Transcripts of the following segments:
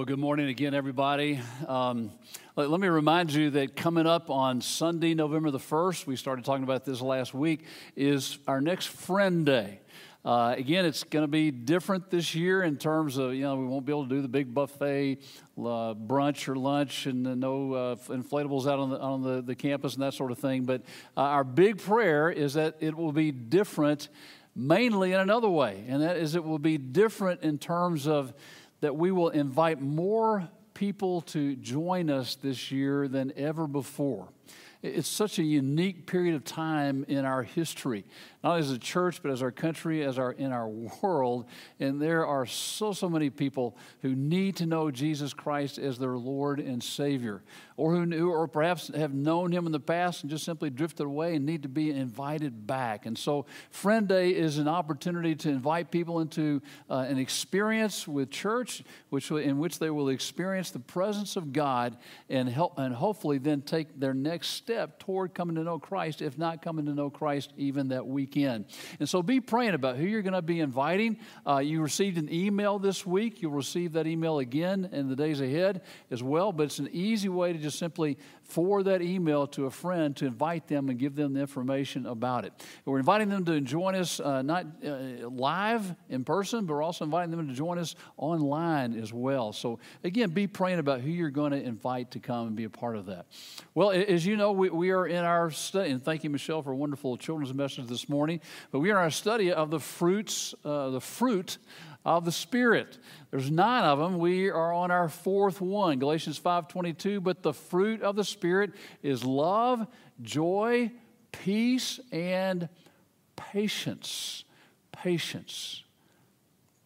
Well, good morning again, everybody. Um, let, let, me remind you that coming up on Sunday, November the 1st, we started talking about this last week, is our next Friend Day. Uh, again, it's going to be different this year in terms of, you know, we won't be able to do the big buffet uh, brunch or lunch and uh, no inflatables out on, the, on the, the, campus and that sort of thing. But uh, our big prayer is that it will be different mainly in another way, and that is it will be different in terms of that we will invite more people to join us this year than ever before. It's such a unique period of time in our history not only as a church, but as our country, as our in our world. And there are so so many people who need to know Jesus Christ as their Lord and Savior, or who knew, or perhaps have known Him in the past and just simply drifted away and need to be invited back. And so, Friend Day is an opportunity to invite people into uh, an experience with church, which in which they will experience the presence of God and help, and hopefully then take their next step toward coming to know Christ, if not coming to know Christ even that weekend. And so be praying about who you're going to be inviting. Uh, you received an email this week. You'll receive that email again in the days ahead as well. But it's an easy way to just simply forward that email to a friend to invite them and give them the information about it. We're inviting them to join us uh, not uh, live in person, but we're also inviting them to join us online as well. So, again, be praying about who you're going to invite to come and be a part of that. Well, as you know, we, we are in our study, and thank you, Michelle, for a wonderful children's message this morning. But we are in our study of the fruits, uh, the fruit of the Spirit. There's nine of them. We are on our fourth one, Galatians 5:22. But the fruit of the Spirit is love, joy, peace, and patience. Patience.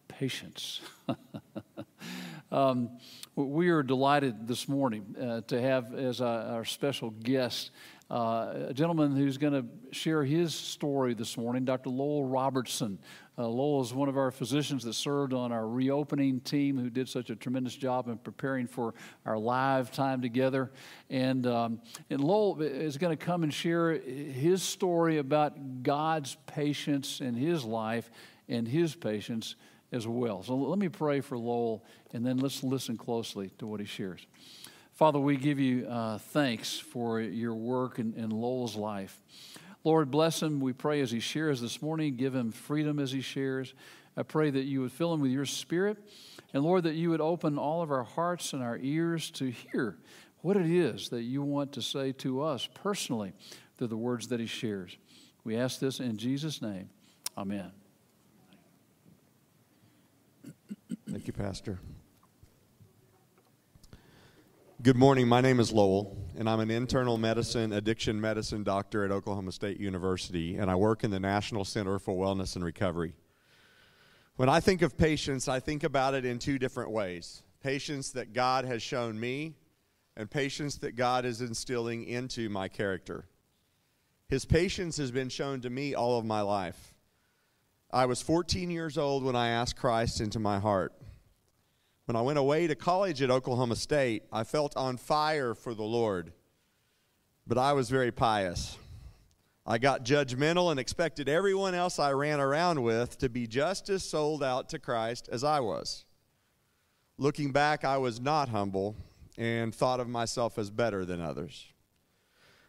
Patience. um, we are delighted this morning uh, to have as our special guest uh, a gentleman who's going to share his story this morning, Dr. Lowell Robertson. Uh, Lowell is one of our physicians that served on our reopening team who did such a tremendous job in preparing for our live time together. And, um, and Lowell is going to come and share his story about God's patience in his life and his patience as well. So let me pray for Lowell and then let's listen closely to what he shares. Father, we give you uh, thanks for your work in, in Lowell's life. Lord, bless him. We pray as he shares this morning. Give him freedom as he shares. I pray that you would fill him with your spirit. And Lord, that you would open all of our hearts and our ears to hear what it is that you want to say to us personally through the words that he shares. We ask this in Jesus' name. Amen. Thank you, Pastor. Good morning. My name is Lowell, and I'm an internal medicine, addiction medicine doctor at Oklahoma State University, and I work in the National Center for Wellness and Recovery. When I think of patience, I think about it in two different ways patience that God has shown me, and patience that God is instilling into my character. His patience has been shown to me all of my life. I was 14 years old when I asked Christ into my heart. When I went away to college at Oklahoma State, I felt on fire for the Lord, but I was very pious. I got judgmental and expected everyone else I ran around with to be just as sold out to Christ as I was. Looking back, I was not humble and thought of myself as better than others.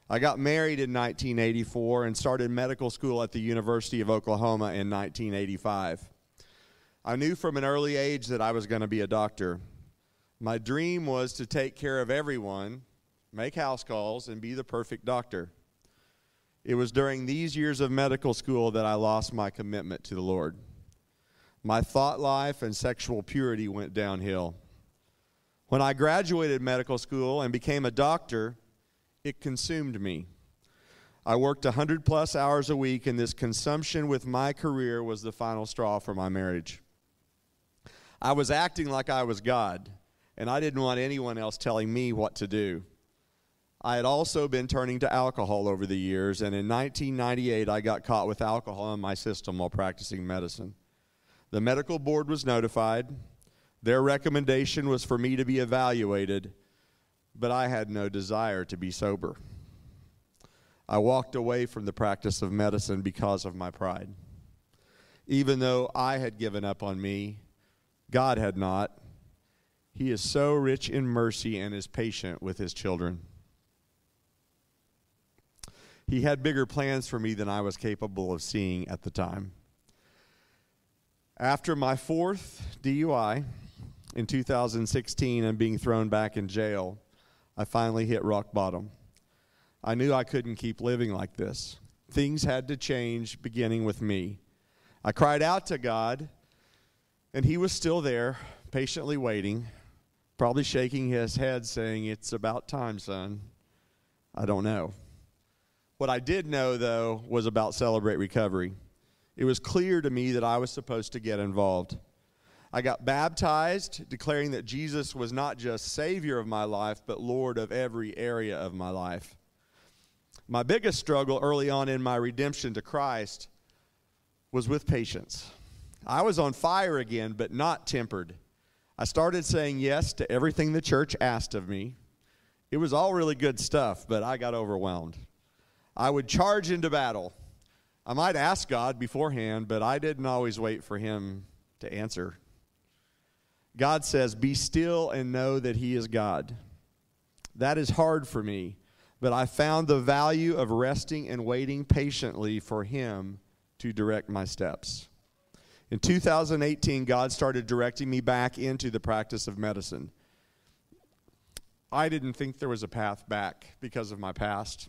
I got married in 1984 and started medical school at the University of Oklahoma in 1985. I knew from an early age that I was going to be a doctor. My dream was to take care of everyone, make house calls, and be the perfect doctor. It was during these years of medical school that I lost my commitment to the Lord. My thought life and sexual purity went downhill. When I graduated medical school and became a doctor, it consumed me. I worked 100 plus hours a week, and this consumption with my career was the final straw for my marriage. I was acting like I was God, and I didn't want anyone else telling me what to do. I had also been turning to alcohol over the years, and in 1998, I got caught with alcohol in my system while practicing medicine. The medical board was notified. Their recommendation was for me to be evaluated, but I had no desire to be sober. I walked away from the practice of medicine because of my pride. Even though I had given up on me, God had not. He is so rich in mercy and is patient with his children. He had bigger plans for me than I was capable of seeing at the time. After my fourth DUI in 2016 and being thrown back in jail, I finally hit rock bottom. I knew I couldn't keep living like this. Things had to change, beginning with me. I cried out to God, and He was still there, patiently waiting, probably shaking his head, saying, It's about time, son. I don't know. What I did know, though, was about Celebrate Recovery. It was clear to me that I was supposed to get involved. I got baptized, declaring that Jesus was not just Savior of my life, but Lord of every area of my life. My biggest struggle early on in my redemption to Christ was with patience. I was on fire again, but not tempered. I started saying yes to everything the church asked of me. It was all really good stuff, but I got overwhelmed. I would charge into battle. I might ask God beforehand, but I didn't always wait for Him to answer. God says, Be still and know that He is God. That is hard for me, but I found the value of resting and waiting patiently for Him to direct my steps. In 2018, God started directing me back into the practice of medicine. I didn't think there was a path back because of my past.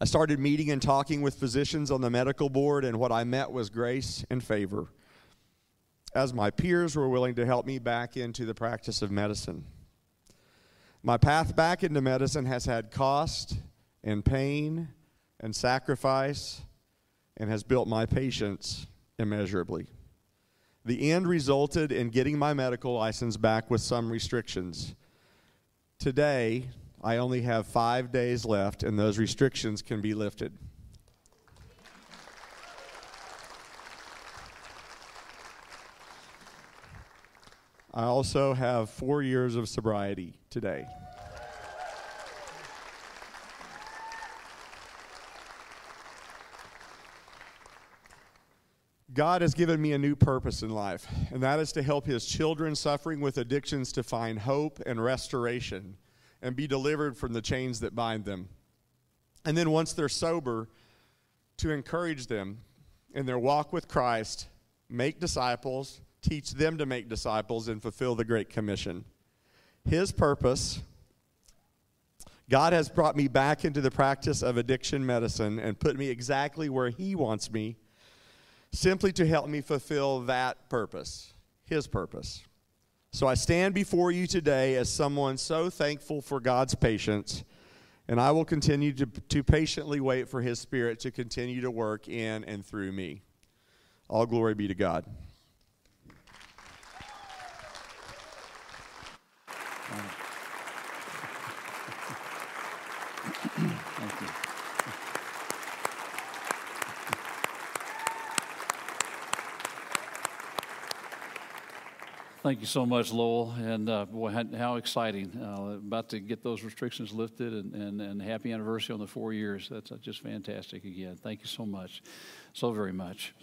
I started meeting and talking with physicians on the medical board, and what I met was grace and favor, as my peers were willing to help me back into the practice of medicine. My path back into medicine has had cost and pain and sacrifice and has built my patience immeasurably. The end resulted in getting my medical license back with some restrictions. Today, I only have five days left, and those restrictions can be lifted. I also have four years of sobriety today. God has given me a new purpose in life, and that is to help His children suffering with addictions to find hope and restoration and be delivered from the chains that bind them. And then once they're sober, to encourage them in their walk with Christ, make disciples, teach them to make disciples, and fulfill the Great Commission. His purpose God has brought me back into the practice of addiction medicine and put me exactly where He wants me, simply to help me fulfill that purpose, His purpose. So I stand before you today as someone so thankful for God's patience, and I will continue to, to patiently wait for His Spirit to continue to work in and through me. All glory be to God. Thank you so much, Lowell. And uh, boy, how, exciting. Uh, about to get those restrictions lifted and, and, and happy anniversary on the four years. That's uh, just fantastic again. Thank you so much, so very much.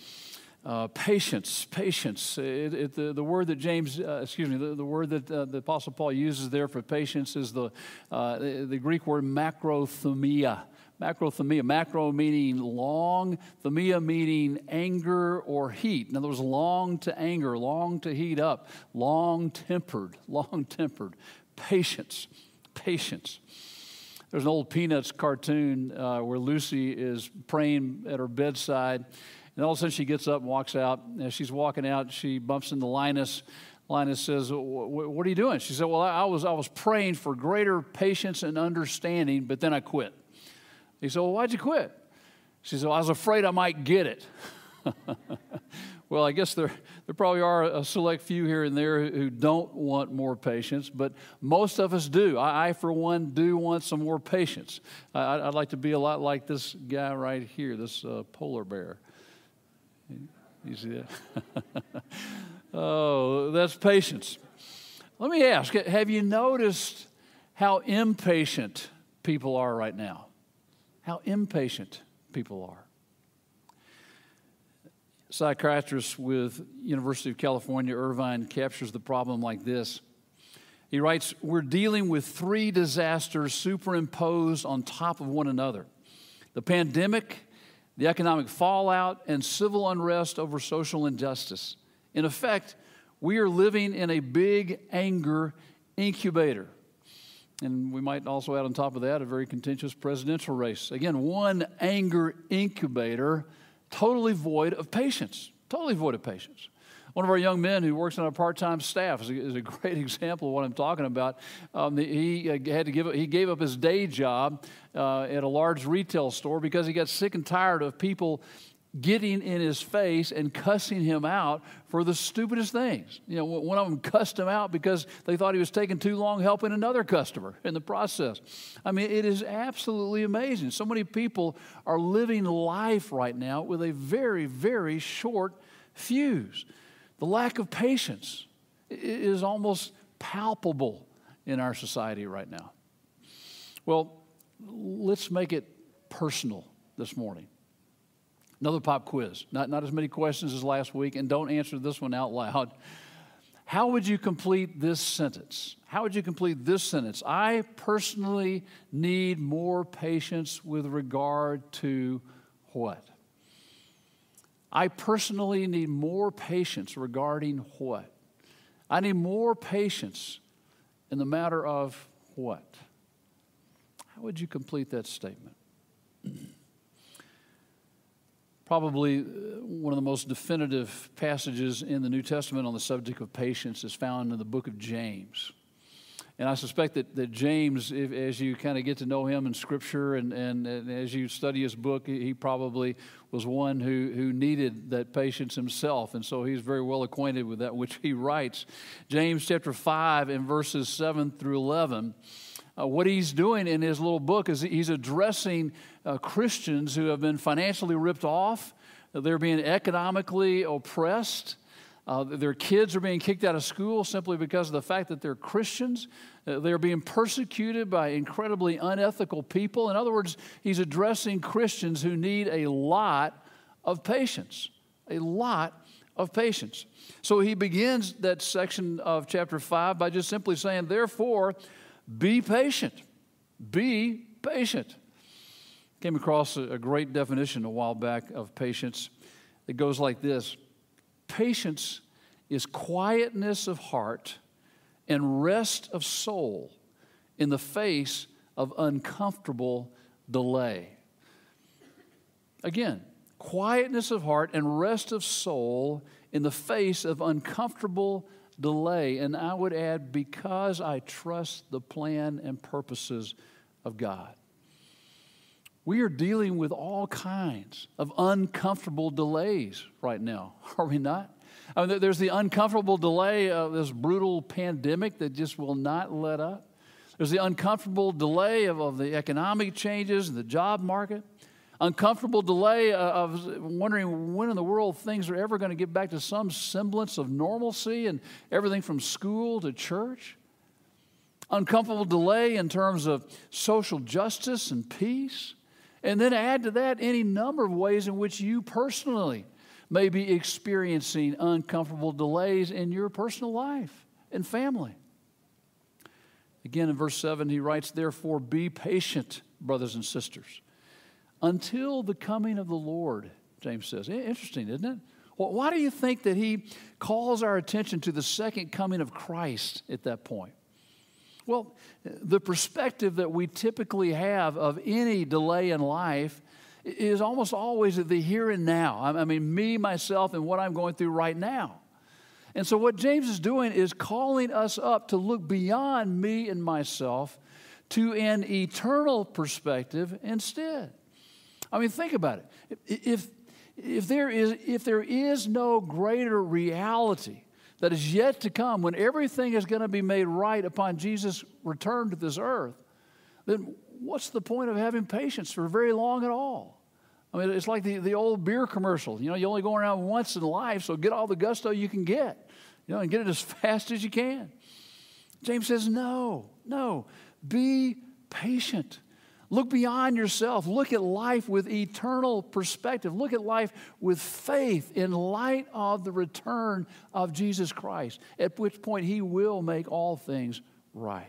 Uh, patience, patience. It, it, the, the word that James, uh, excuse me, the, the word that uh, the Apostle Paul uses there for patience is the, uh, the, Greek word macrothumia. Macrothumia, macro meaning long, thumia meaning anger or heat. In other words, long to anger, long to heat up, long tempered, long tempered. Patience, patience. There's an old Peanuts cartoon uh, where Lucy is praying at her bedside, and all of a sudden she gets up and walks out. As she's walking out, she bumps into Linus. Linus says, What are you doing? She said, Well, I was, I was praying for greater patience and understanding, but then I quit. He said, Well, why'd you quit? She said, well, I was afraid I might get it. well, I guess there, there probably are a select few here and there who don't want more patience, but most of us do. I, I for one, do want some more patience. I, would like to be a lot like this guy right here, this uh, polar bear. You see that? oh, that's patience. Let me ask have you noticed how impatient people are right now? How impatient people are. psychiatrist with University of California, Irvine, captures the problem like this. He writes, We're dealing with three disasters superimposed on top of one another the pandemic, the economic fallout, and civil unrest over social injustice. In effect, we are living in a big anger incubator. And we might also add on top of that a very contentious presidential race. Again, one anger incubator, totally void of patience. Totally void of patience. One of our young men who works on our part-time staff is a, is a great example of what I'm talking about. Um, he uh, had to give he gave up his day job uh, at a large retail store because he got sick and tired of people getting in his face and cussing him out for the stupidest things. You know, one of them cussed him out because they thought he was taking too long helping another customer in the process. I mean, it is absolutely amazing. So many people are living life right now with a very, very short fuse. The lack of patience is almost palpable in our society right now. Well, let's make it personal this morning. Another pop quiz. Not, not as many questions as last week, and don't answer this one out loud. How would you complete this sentence? How would you complete this sentence? I personally need more patience with regard to what? I personally need more patience regarding what? I need more patience in the matter of what? How would you complete that statement? Probably uh, one of the most definitive passages in the New Testament on the subject of patience is found in the book of James. And I suspect that, that James, if, as you kind of get to know him in Scripture and, and, and, as you study his book, he probably was one who, who needed that patience himself. And so he's very well acquainted with that, which he writes. James chapter 5 and verses 7 through 11 uh, what he's doing in his little book is he's addressing uh, Christians who have been financially ripped off, they're being economically oppressed. Uh, their kids are being kicked out of school simply because of the fact that they're Christians. Uh, they're being persecuted by incredibly unethical people. In other words, he's addressing Christians who need a lot of patience. A lot of patience. So he begins that section of chapter 5 by just simply saying, Therefore, be patient. Be patient. Came across a great definition a while back of patience. It goes like this Patience is quietness of heart and rest of soul in the face of uncomfortable delay. Again, quietness of heart and rest of soul in the face of uncomfortable delay. And I would add, because I trust the plan and purposes of God. We are dealing with all kinds of uncomfortable delays right now, are we not? I mean, there's the uncomfortable delay of this brutal pandemic that just will not let up. There's the uncomfortable delay of, of the economic changes the job market uncomfortable delay uh, of wondering when in the world things are ever going to get back to some semblance of normalcy and everything from school to church. Uncomfortable delay in terms of social justice and peace. And then add to that any number of ways in which you personally may be experiencing uncomfortable delays in your personal life and family. Again, in verse 7, he writes, Therefore, be patient, brothers and sisters until the coming of the Lord, James says. Interesting, isn't it? Well, why do you think that he calls our attention to the second coming of Christ at that point? Well, the perspective that we typically have of any delay in life is almost always the here and now. I mean, me, myself, and what I'm going through right now. And so, what James is doing is calling us up to look beyond me and myself to an eternal perspective instead. I mean, think about it. If, if, there is, if there is no greater reality that is yet to come, when everything is going to be made right upon Jesus' return to this earth, then what's the point of having patience for very long at all? I mean, it's like the, the old beer commercial. You know, you only go around once in life, so get all the gusto you can get, you know, and get it as fast as you can. James says, no, no, be patient. Look beyond yourself. Look at life with eternal perspective. Look at life with faith in light of the return of Jesus Christ, at which point he will make all things right.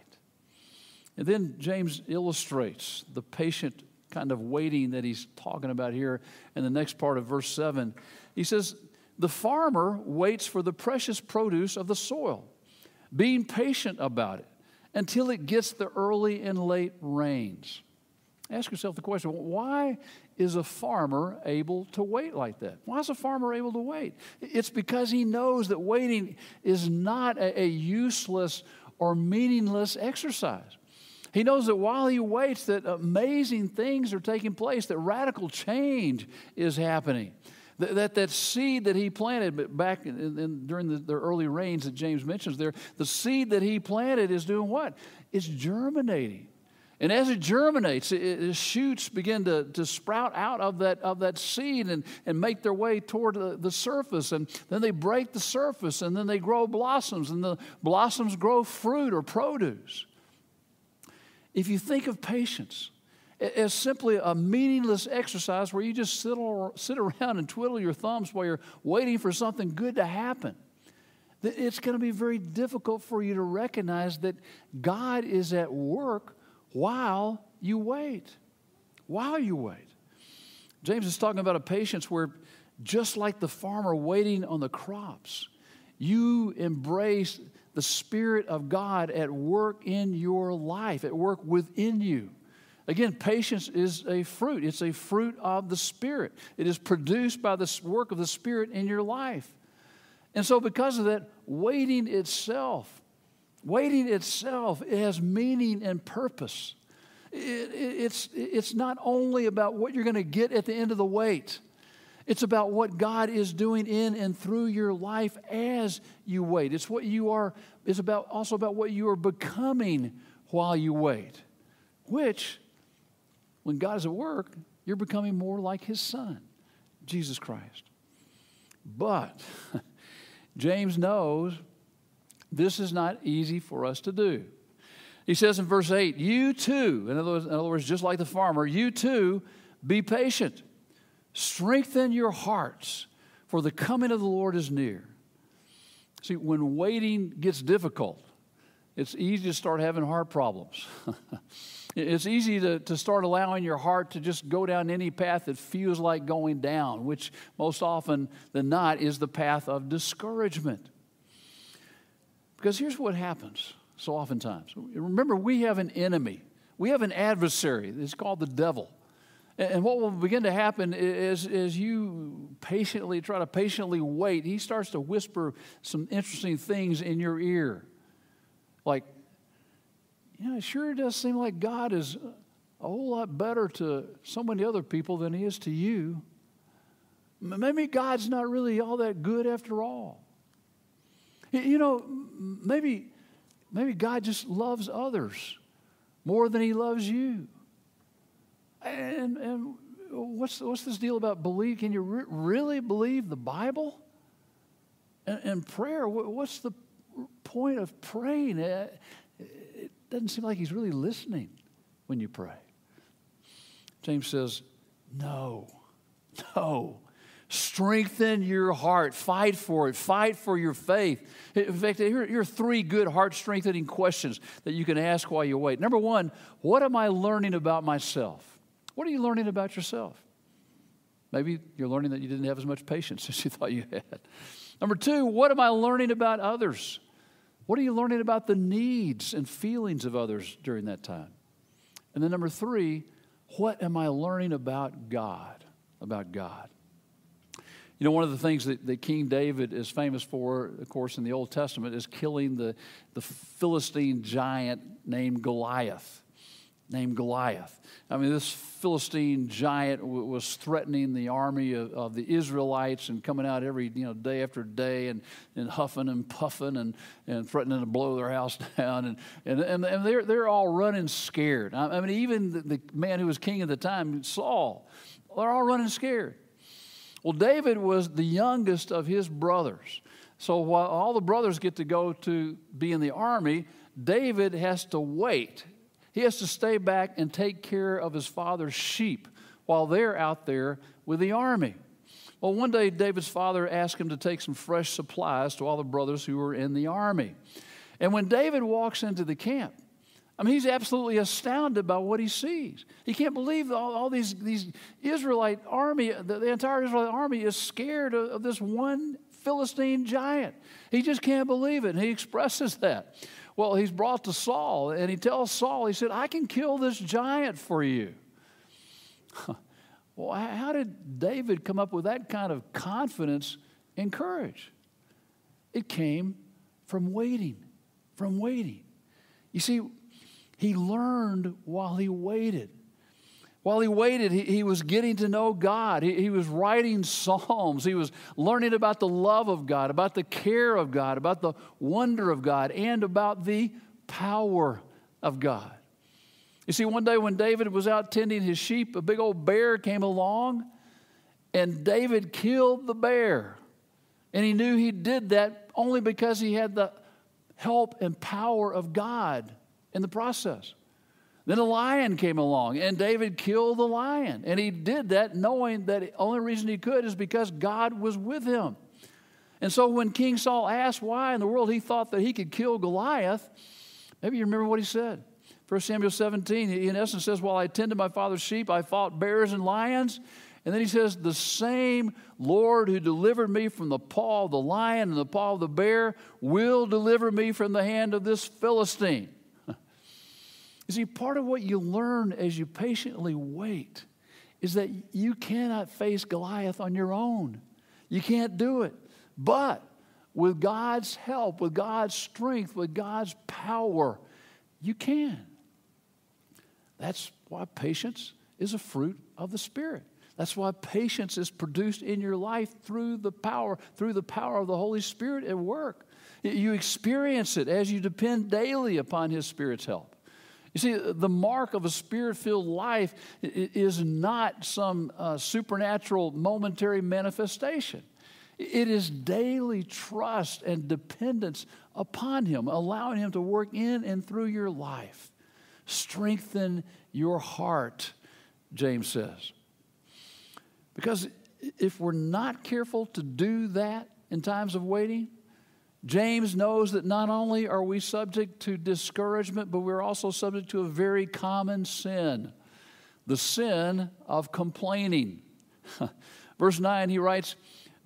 And then James illustrates the patient kind of waiting that he's talking about here in the next part of verse 7. He says, The farmer waits for the precious produce of the soil, being patient about it until it gets the early and late rains. Ask yourself the question why is a farmer able to wait like that? Why is a farmer able to wait? It's because he knows that waiting is not a, a useless or meaningless exercise. He knows that while he waits, that amazing things are taking place, that radical change is happening. That, that, that seed that he planted back in, in, during the, the early rains that James mentions there, the seed that he planted is doing what? It's germinating. And as it germinates, it, it, shoots begin to, to sprout out of that, of that seed and, and make their way toward the, the surface. And then they break the surface and then they grow blossoms, and the blossoms grow fruit or produce. If you think of patience as simply a meaningless exercise where you just sit, sit around and twiddle your thumbs while you're waiting for something good to happen, it's going to be very difficult for you to recognize that God is at work while you wait. While you wait. James is talking about a patience where, just like the farmer waiting on the crops, you embrace the Spirit of God at work in your life, at work within you. Again, patience is a fruit. It's a fruit of the Spirit. It is produced by the work of the Spirit in your life. And so, because of that, waiting itself Waiting itself it has meaning and purpose. It, it, it's, it's not only about what you're going to get at the end of the wait, it's about what God is doing in and through your life as you wait. It's what you are, it's about also about what you are becoming while you wait, which, when God is at work, you're becoming more like His Son, Jesus Christ. But James knows this is not easy for us to do. He says in verse 8, You too, in other, words, in other words, just like the farmer, you too be patient. Strengthen your hearts, for the coming of the Lord is near. See, when waiting gets difficult, it's easy to start having heart problems. it's easy to, to start allowing your heart to just go down any path that feels like going down, which most often than not is the path of discouragement. Because here's what happens so oftentimes. Remember, we have an enemy, we have an adversary. It's called the devil. And what will begin to happen is, as you patiently try to patiently wait, he starts to whisper some interesting things in your ear. Like, you know, it sure does seem like God is a whole lot better to so many other people than he is to you. Maybe God's not really all that good after all. You know, maybe, maybe God just loves others more than he loves you. And, and what's, what's this deal about believe? Can you re- really believe the Bible? And, and, prayer, what's the point of praying? It, it doesn't seem like he's really listening when you pray. James says, no, no. Strengthen your heart. Fight for it. Fight for your faith. In fact, here, are three good heart strengthening questions that you can ask while you wait. Number one, what am I learning about myself? What are you learning about yourself? Maybe you're learning that you didn't have as much patience as you thought you had. Number two, what am I learning about others? What are you learning about the needs and feelings of others during that time? And then number three, what am I learning about God? About God. You know, one of the things that, that King David is famous for, of course, in the Old Testament, is killing the, the Philistine giant named Goliath. Named Goliath. I mean, this Philistine giant w- was threatening the army of, of, the Israelites and coming out every, you know, day after day and, and huffing and puffing and, and threatening to blow their house down. And, and, and, and they're, they're all running scared. I, mean, even the, the man who was king at the time, Saul, they're all running scared. Well, David was the youngest of his brothers. So while all the brothers get to go to be in the army, David has to wait. He has to stay back and take care of his father's sheep while they're out there with the army. Well, one day David's father asked him to take some fresh supplies to all the brothers who were in the army. And when David walks into the camp, I mean, he's absolutely astounded by what he sees. He can't believe all, all these, these Israelite army, the, the, entire Israelite army is scared of, of this one Philistine giant. He just can't believe it, and he expresses that. Well, he's brought to Saul, and he tells Saul, he said, I can kill this giant for you. well, how did David come up with that kind of confidence and courage? It came from waiting, from waiting. You see, he learned while he waited. While he waited, he, he was getting to know God. He, he was writing Psalms. He was learning about the love of God, about the care of God, about the wonder of God, and about the power of God. You see, one day when David was out tending his sheep, a big old bear came along, and David killed the bear. And he knew he did that only because he had the help and power of God in the process. Then a lion came along, and David killed the lion. And he did that knowing that the only reason he could is because God was with him. And so when King Saul asked why in the world he thought that he could kill Goliath, maybe you remember what he said. 1 Samuel 17, he in essence says, While I tended my father's sheep, I fought bears and lions. And then he says, The same Lord who delivered me from the paw of the lion and the paw of the bear will deliver me from the hand of this Philistine. You see, part of what you learn as you patiently wait is that you cannot face Goliath on your own. You can't do it. But with God's help, with God's strength, with God's power, you can. That's why patience is a fruit of the Spirit. That's why patience is produced in your life through the power, through the power of the Holy Spirit at work. You experience it as you depend daily upon His Spirit's help. You see, the mark of a spirit filled life is not some uh, supernatural momentary manifestation. It is daily trust and dependence upon Him, allowing Him to work in and through your life. Strengthen your heart, James says. Because if we're not careful to do that in times of waiting, James knows that not only are we subject to discouragement, but we're also subject to a very common sin the sin of complaining. Verse 9, he writes,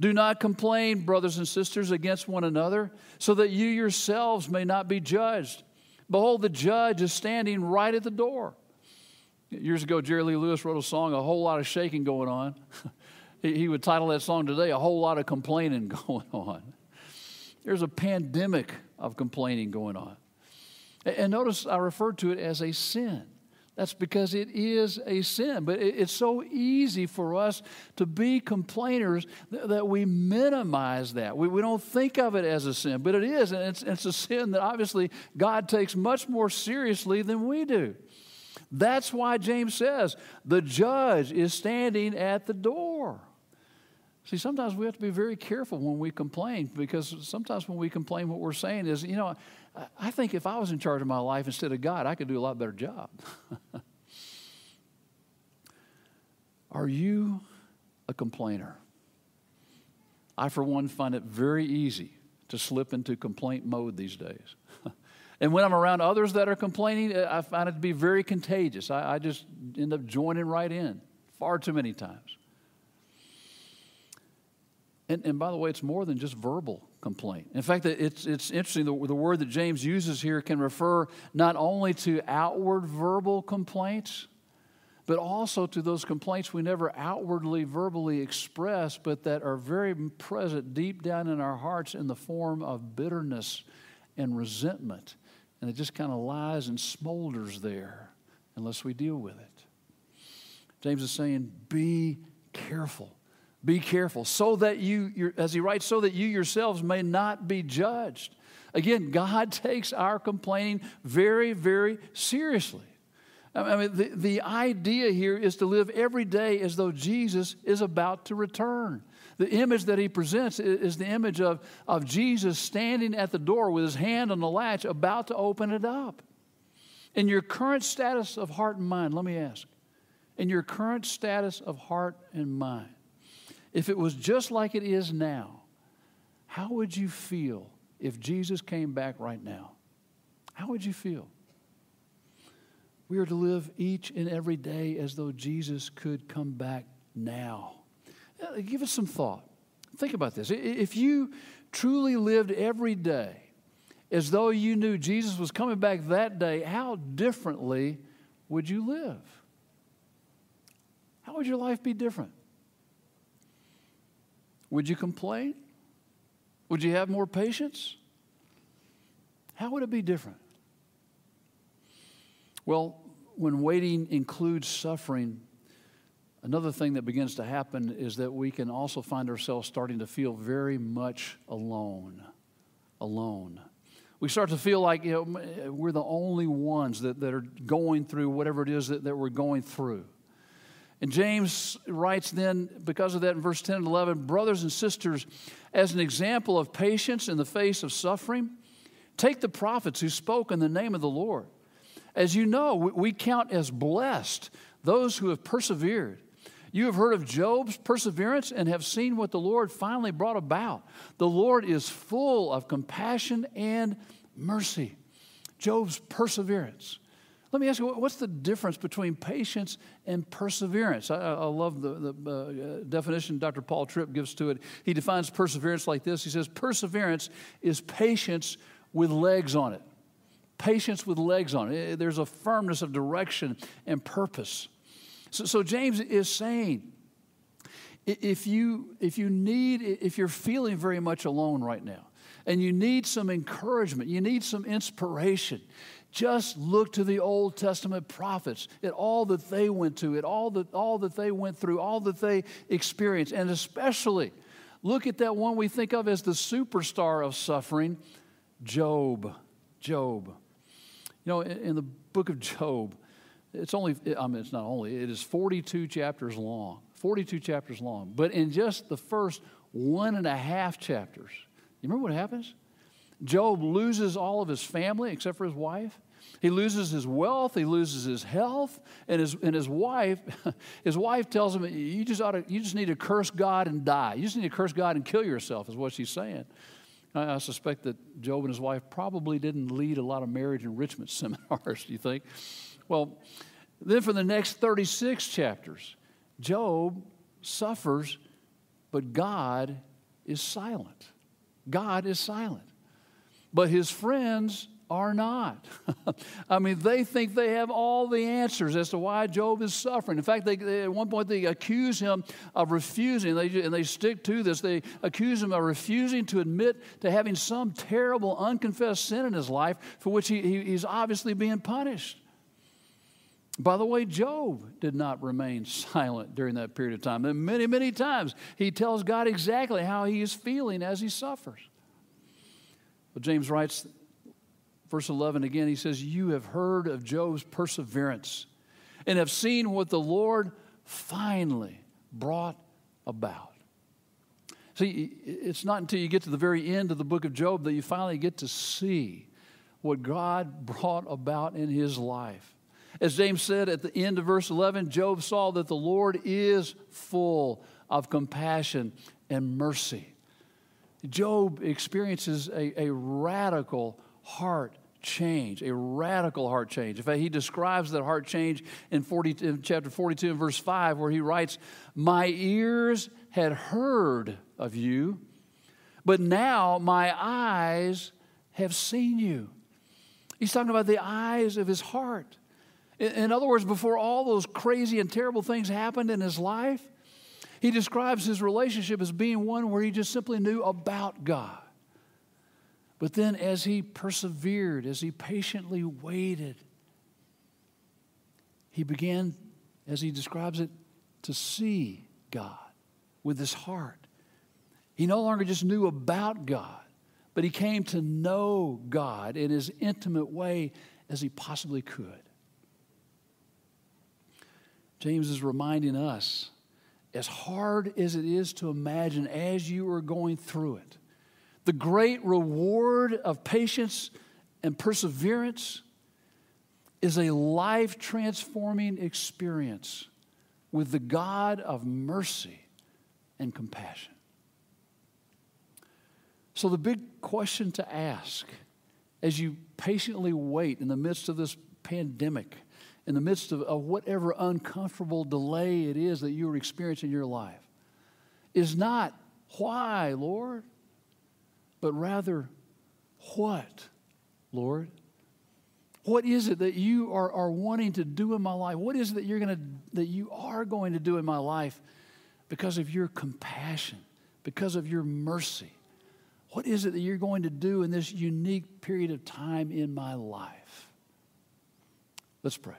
Do not complain, brothers and sisters, against one another, so that you yourselves may not be judged. Behold, the judge is standing right at the door. Years ago, Jerry Lee Lewis wrote a song, A Whole Lot of Shaking Going On. he would title that song today, A Whole Lot of Complaining Going On. There's a pandemic of complaining going on. And notice I refer to it as a sin. That's because it is a sin. But it's so easy for us to be complainers that we minimize that. We, we don't think of it as a sin, but it is. And it's, it's a sin that obviously God takes much more seriously than we do. That's why James says the judge is standing at the door. See, sometimes we have to be very careful when we complain because sometimes when we complain, what we're saying is, you know, I think if I was in charge of my life instead of God, I could do a lot better job. Are you a complainer? I, for one, find it very easy to slip into complaint mode these days. and when I'm around others that are complaining, uh, I find it to be very contagious. I, I just end up joining right in far too many times. And, and by the way, it's more than just verbal complaint. In fact, it's, it's interesting, the, the word that James uses here can refer not only to outward verbal complaints, but also to those complaints we never outwardly verbally express, but that are very present deep down in our hearts in the form of bitterness and resentment. And it just kind of lies and smolders there unless we deal with it. James is saying, be careful. Be careful, so that you, as he writes, so that you yourselves may not be judged. Again, God takes our complaining very, very seriously. I mean, the, the idea here is to live every day as though Jesus is about to return. The image that he presents is the image of, of Jesus standing at the door with his hand on the latch, about to open it up. In your current status of heart and mind, let me ask, in your current status of heart and mind, if it was just like it is now, how would you feel if Jesus came back right now? How would you feel? We are to live each and every day as though Jesus could come back now. Uh, give us some thought. Think about this. If you truly lived every day as though you knew Jesus was coming back that day, how differently would you live? How would your life be different? Would you complain? Would you have more patience? How would it be different? Well, when waiting includes suffering, another thing that begins to happen is that we can also find ourselves starting to feel very much alone. Alone. We start to feel like you know, we're the only ones that, that are going through whatever it is that, that we're going through. And James writes then, because of that, in verse 10 and 11, brothers and sisters, as an example of patience in the face of suffering, take the prophets who spoke in the name of the Lord. As you know, we count as blessed those who have persevered. You have heard of Job's perseverance and have seen what the Lord finally brought about. The Lord is full of compassion and mercy. Job's perseverance. Let me ask you, what's the difference between patience and perseverance? I, I love the, the uh, definition Dr. Paul Tripp gives to it. He defines perseverance like this He says, Perseverance is patience with legs on it patience with legs on it. There's a firmness of direction and purpose. So, so James is saying, if you, if you need, if you're feeling very much alone right now, and you need some encouragement, you need some inspiration, just look to the Old Testament prophets at all that they went to, at all that, all that they went through, all that they experienced, and especially look at that one we think of as the superstar of suffering, Job. Job. You know, in, the book of Job, it's only, I mean, it's not only, it is 42 chapters long. 42 chapters long. But in just the first one and a half chapters, you remember what happens? Job loses all of his family except for his wife. He loses his wealth, he loses his health, and his, and his wife, his wife tells him, you just, ought to, you just need to curse God and die. You just need to curse God and kill yourself, is what she's saying. I, I suspect that Job and his wife probably didn't lead a lot of marriage enrichment seminars, do you think? Well, then for the next 36 chapters, Job suffers, but God is silent. God is silent. But his friends are not. I mean, they think they have all the answers as to why Job is suffering. In fact, they, they, at one point they accuse him of refusing, they, and they stick to this. They accuse him of refusing to admit to having some terrible, unconfessed sin in his life for which he, he, he's obviously being punished. By the way, Job did not remain silent during that period of time. And many, many times he tells God exactly how he is feeling as he suffers. But James writes verse 11 again, he says, You have heard of Job's perseverance and have seen what the Lord finally brought about. See, it's not until you get to the very end of the book of Job that you finally get to see what God brought about in his life. As James said at the end of verse 11, Job saw that the Lord is full of compassion and mercy. Job experiences a, a radical heart change, a radical heart change. In fact, he describes that heart change in, 40, in chapter 42 and verse 5, where he writes, My ears had heard of you, but now my eyes have seen you. He's talking about the eyes of his heart. In, other words, before all those crazy and terrible things happened in his life, he describes his relationship as being one where he just simply knew about God. But then, as he persevered, as he patiently waited, he began, as he describes it, to see God with his heart. He no longer just knew about God, but he came to know God in as intimate way as he possibly could. James is reminding us as hard as it is to imagine as you are going through it, the great reward of patience and perseverance is a life transforming experience with the God of mercy and compassion. So, the big question to ask as you patiently wait in the midst of this pandemic, in the midst of, of whatever uncomfortable delay it is that you are experiencing in your life, is not why, Lord, but rather what, Lord? What is it that you are, are wanting to do in my life? What is it that you're to that you are going to do in my life because of your compassion, because of your mercy? What is it that you're going to do in this unique period of time in my life? Let's pray.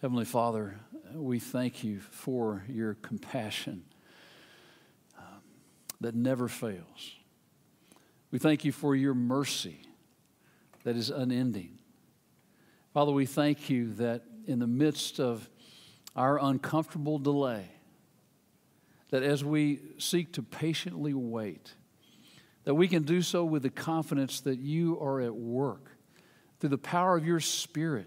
Heavenly Father, we thank you for your compassion um, that never fails. We thank you for your mercy that is unending. Father, we thank you that in the midst of our uncomfortable delay, that as we seek to patiently wait, that we can do so with the confidence that you are at work through the power of your Spirit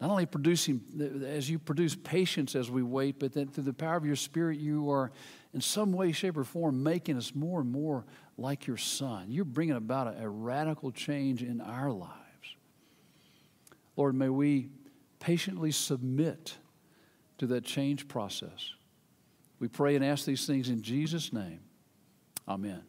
not only producing, as you produce patience as we wait, but then through the power of your Spirit, you are in some way, shape, or form making us more and more like your Son. You're bringing about a, a radical change in our lives. Lord, may we patiently submit to that change process. We pray and ask these things in Jesus' name. Amen.